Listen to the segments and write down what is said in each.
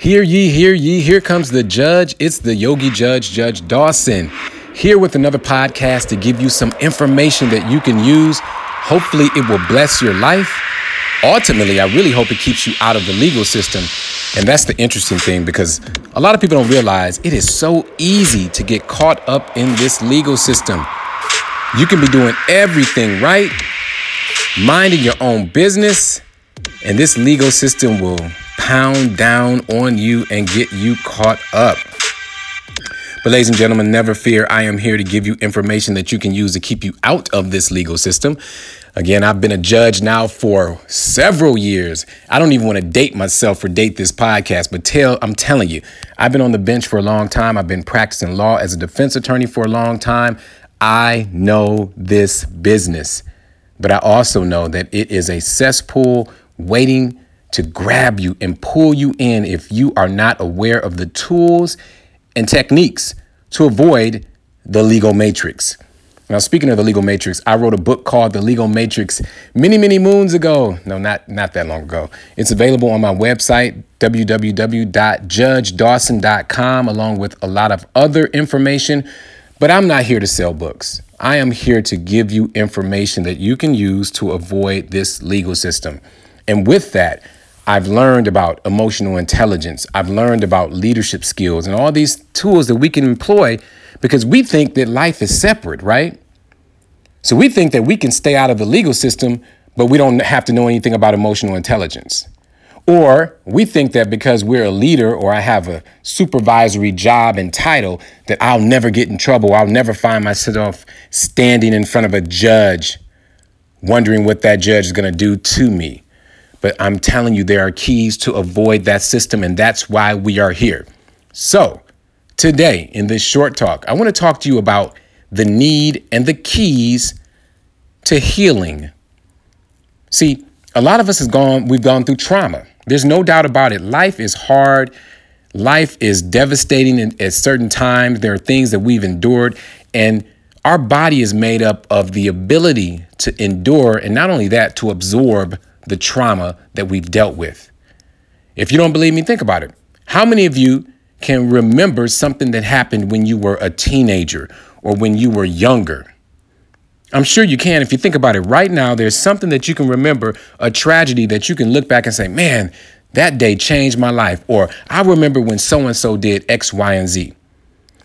Hear ye, hear ye, here comes the judge. It's the Yogi Judge, Judge Dawson, here with another podcast to give you some information that you can use. Hopefully, it will bless your life. Ultimately, I really hope it keeps you out of the legal system. And that's the interesting thing because a lot of people don't realize it is so easy to get caught up in this legal system. You can be doing everything right, minding your own business, and this legal system will pound down on you and get you caught up. But, ladies and gentlemen, never fear. I am here to give you information that you can use to keep you out of this legal system. Again, I've been a judge now for several years. I don't even want to date myself or date this podcast, but tell I'm telling you, I've been on the bench for a long time. I've been practicing law as a defense attorney for a long time. I know this business, but I also know that it is a cesspool waiting to grab you and pull you in if you are not aware of the tools and techniques to avoid the legal matrix. Now, speaking of the legal matrix, I wrote a book called The Legal Matrix many, many moons ago. No, not not that long ago. It's available on my website www.judgedawson.com along with a lot of other information. But I'm not here to sell books. I am here to give you information that you can use to avoid this legal system. And with that, I've learned about emotional intelligence. I've learned about leadership skills and all these tools that we can employ because we think that life is separate, right? So we think that we can stay out of the legal system, but we don't have to know anything about emotional intelligence. Or we think that because we're a leader or I have a supervisory job and title, that I'll never get in trouble. I'll never find myself standing in front of a judge wondering what that judge is going to do to me. But I'm telling you, there are keys to avoid that system, and that's why we are here. So, today in this short talk, I want to talk to you about the need and the keys to healing. See, a lot of us has gone, we've gone through trauma. There's no doubt about it. Life is hard. Life is devastating at certain times. There are things that we've endured, and our body is made up of the ability to endure, and not only that, to absorb the trauma that we've dealt with. If you don't believe me, think about it. How many of you can remember something that happened when you were a teenager or when you were younger? I'm sure you can. If you think about it right now, there's something that you can remember, a tragedy that you can look back and say, man, that day changed my life. Or I remember when so and so did X, Y, and Z.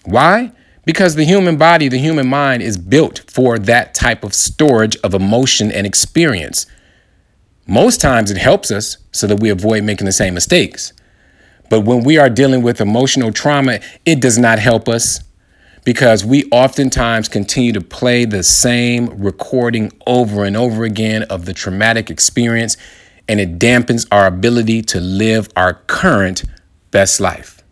Why? Because the human body, the human mind is built for that type of storage of emotion and experience. Most times it helps us so that we avoid making the same mistakes. But when we are dealing with emotional trauma, it does not help us because we oftentimes continue to play the same recording over and over again of the traumatic experience, and it dampens our ability to live our current best life.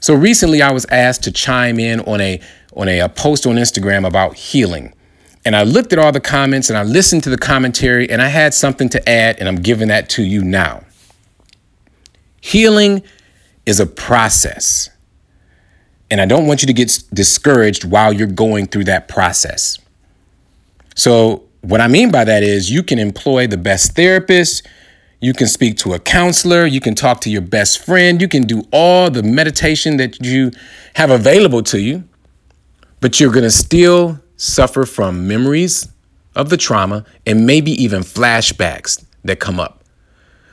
So recently, I was asked to chime in on a on a, a post on Instagram about healing. And I looked at all the comments and I listened to the commentary and I had something to add, and I'm giving that to you now. Healing is a process. And I don't want you to get discouraged while you're going through that process. So, what I mean by that is you can employ the best therapist, you can speak to a counselor, you can talk to your best friend, you can do all the meditation that you have available to you, but you're going to still suffer from memories of the trauma and maybe even flashbacks that come up.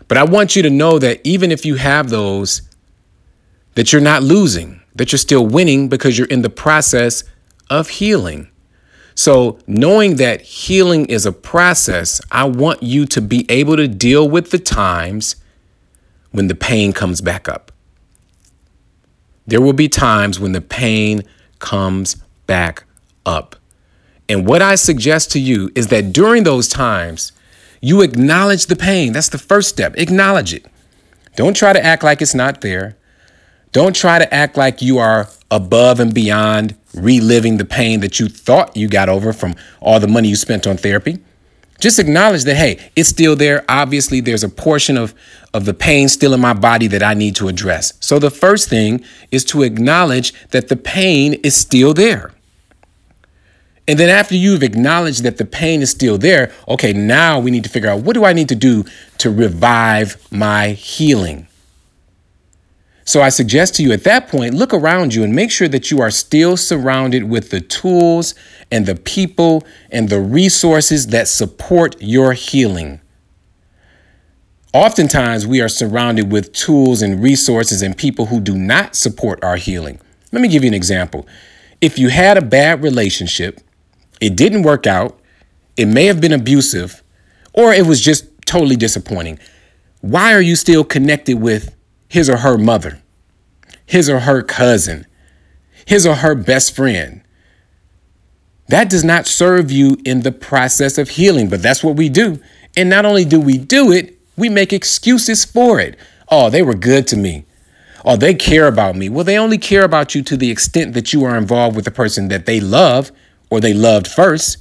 But I want you to know that even if you have those, that you're not losing, that you're still winning because you're in the process of healing. So, knowing that healing is a process, I want you to be able to deal with the times when the pain comes back up. There will be times when the pain comes back up. And what I suggest to you is that during those times, you acknowledge the pain. That's the first step. Acknowledge it. Don't try to act like it's not there. Don't try to act like you are above and beyond reliving the pain that you thought you got over from all the money you spent on therapy. Just acknowledge that, hey, it's still there. Obviously, there's a portion of, of the pain still in my body that I need to address. So, the first thing is to acknowledge that the pain is still there. And then after you've acknowledged that the pain is still there, okay, now we need to figure out what do I need to do to revive my healing? So I suggest to you at that point, look around you and make sure that you are still surrounded with the tools and the people and the resources that support your healing. Oftentimes, we are surrounded with tools and resources and people who do not support our healing. Let me give you an example. If you had a bad relationship, it didn't work out, it may have been abusive, or it was just totally disappointing. Why are you still connected with his or her mother, his or her cousin, his or her best friend? That does not serve you in the process of healing, but that's what we do. And not only do we do it, we make excuses for it. Oh, they were good to me. Oh, they care about me. Well, they only care about you to the extent that you are involved with the person that they love or they loved first.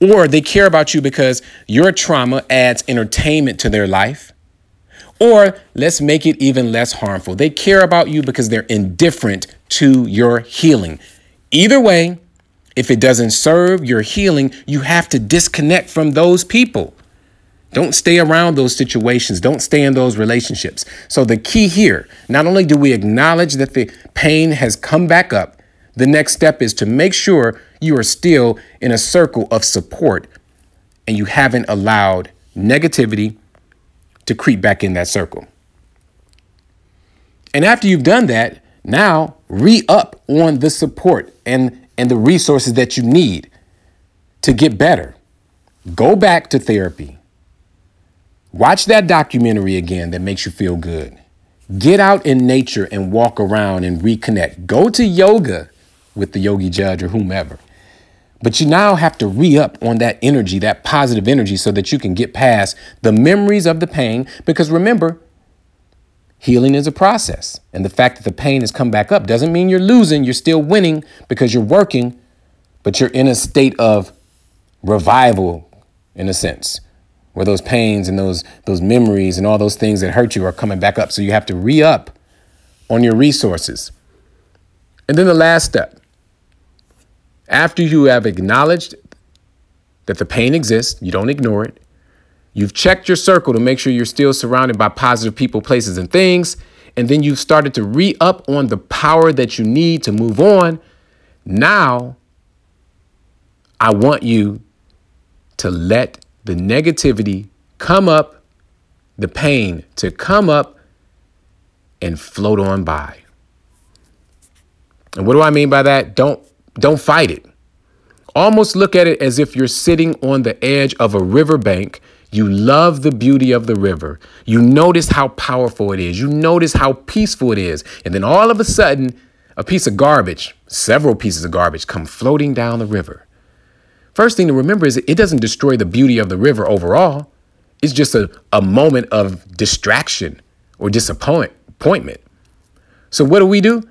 Or they care about you because your trauma adds entertainment to their life. Or let's make it even less harmful. They care about you because they're indifferent to your healing. Either way, if it doesn't serve your healing, you have to disconnect from those people. Don't stay around those situations. Don't stay in those relationships. So, the key here not only do we acknowledge that the pain has come back up, the next step is to make sure you are still in a circle of support and you haven't allowed negativity to creep back in that circle. And after you've done that, now re up on the support and, and the resources that you need to get better. Go back to therapy. Watch that documentary again that makes you feel good. Get out in nature and walk around and reconnect. Go to yoga with the yogi judge or whomever. But you now have to re up on that energy, that positive energy, so that you can get past the memories of the pain. Because remember, healing is a process. And the fact that the pain has come back up doesn't mean you're losing. You're still winning because you're working, but you're in a state of revival, in a sense, where those pains and those, those memories and all those things that hurt you are coming back up. So you have to re up on your resources. And then the last step after you have acknowledged that the pain exists, you don't ignore it, you've checked your circle to make sure you're still surrounded by positive people, places, and things, and then you've started to re up on the power that you need to move on. Now, I want you to let the negativity come up, the pain to come up and float on by. And what do I mean by that? Don't don't fight it. Almost look at it as if you're sitting on the edge of a riverbank. You love the beauty of the river. You notice how powerful it is. You notice how peaceful it is. And then all of a sudden, a piece of garbage, several pieces of garbage, come floating down the river. First thing to remember is it doesn't destroy the beauty of the river overall. It's just a, a moment of distraction or disappointment. So, what do we do?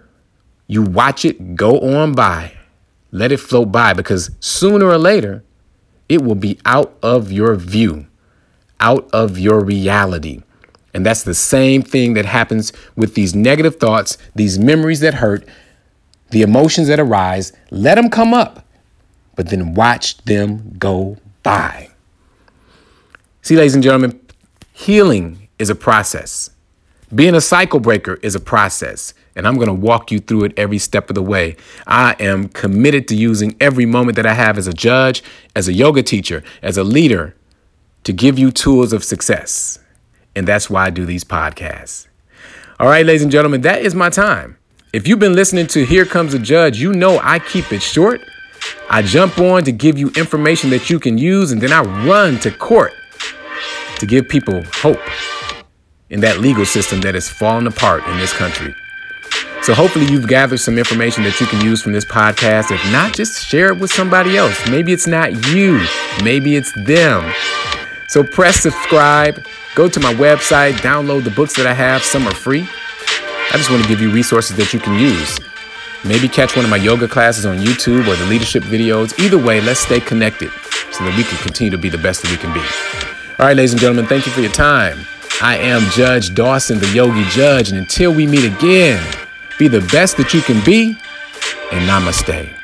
You watch it go on by let it float by because sooner or later, it will be out of your view, out of your reality. And that's the same thing that happens with these negative thoughts, these memories that hurt, the emotions that arise. Let them come up, but then watch them go by. See, ladies and gentlemen, healing is a process. Being a cycle breaker is a process and I'm going to walk you through it every step of the way. I am committed to using every moment that I have as a judge, as a yoga teacher, as a leader to give you tools of success. And that's why I do these podcasts. All right, ladies and gentlemen, that is my time. If you've been listening to Here Comes a Judge, you know I keep it short. I jump on to give you information that you can use, and then I run to court to give people hope in that legal system that is falling apart in this country. So hopefully you've gathered some information that you can use from this podcast. If not, just share it with somebody else. Maybe it's not you, maybe it's them. So press subscribe, go to my website, download the books that I have. Some are free. I just want to give you resources that you can use. Maybe catch one of my yoga classes on YouTube or the leadership videos. Either way, let's stay connected so that we can continue to be the best that we can be. All right, ladies and gentlemen, thank you for your time. I am Judge Dawson, the Yogi Judge, and until we meet again, be the best that you can be, and namaste.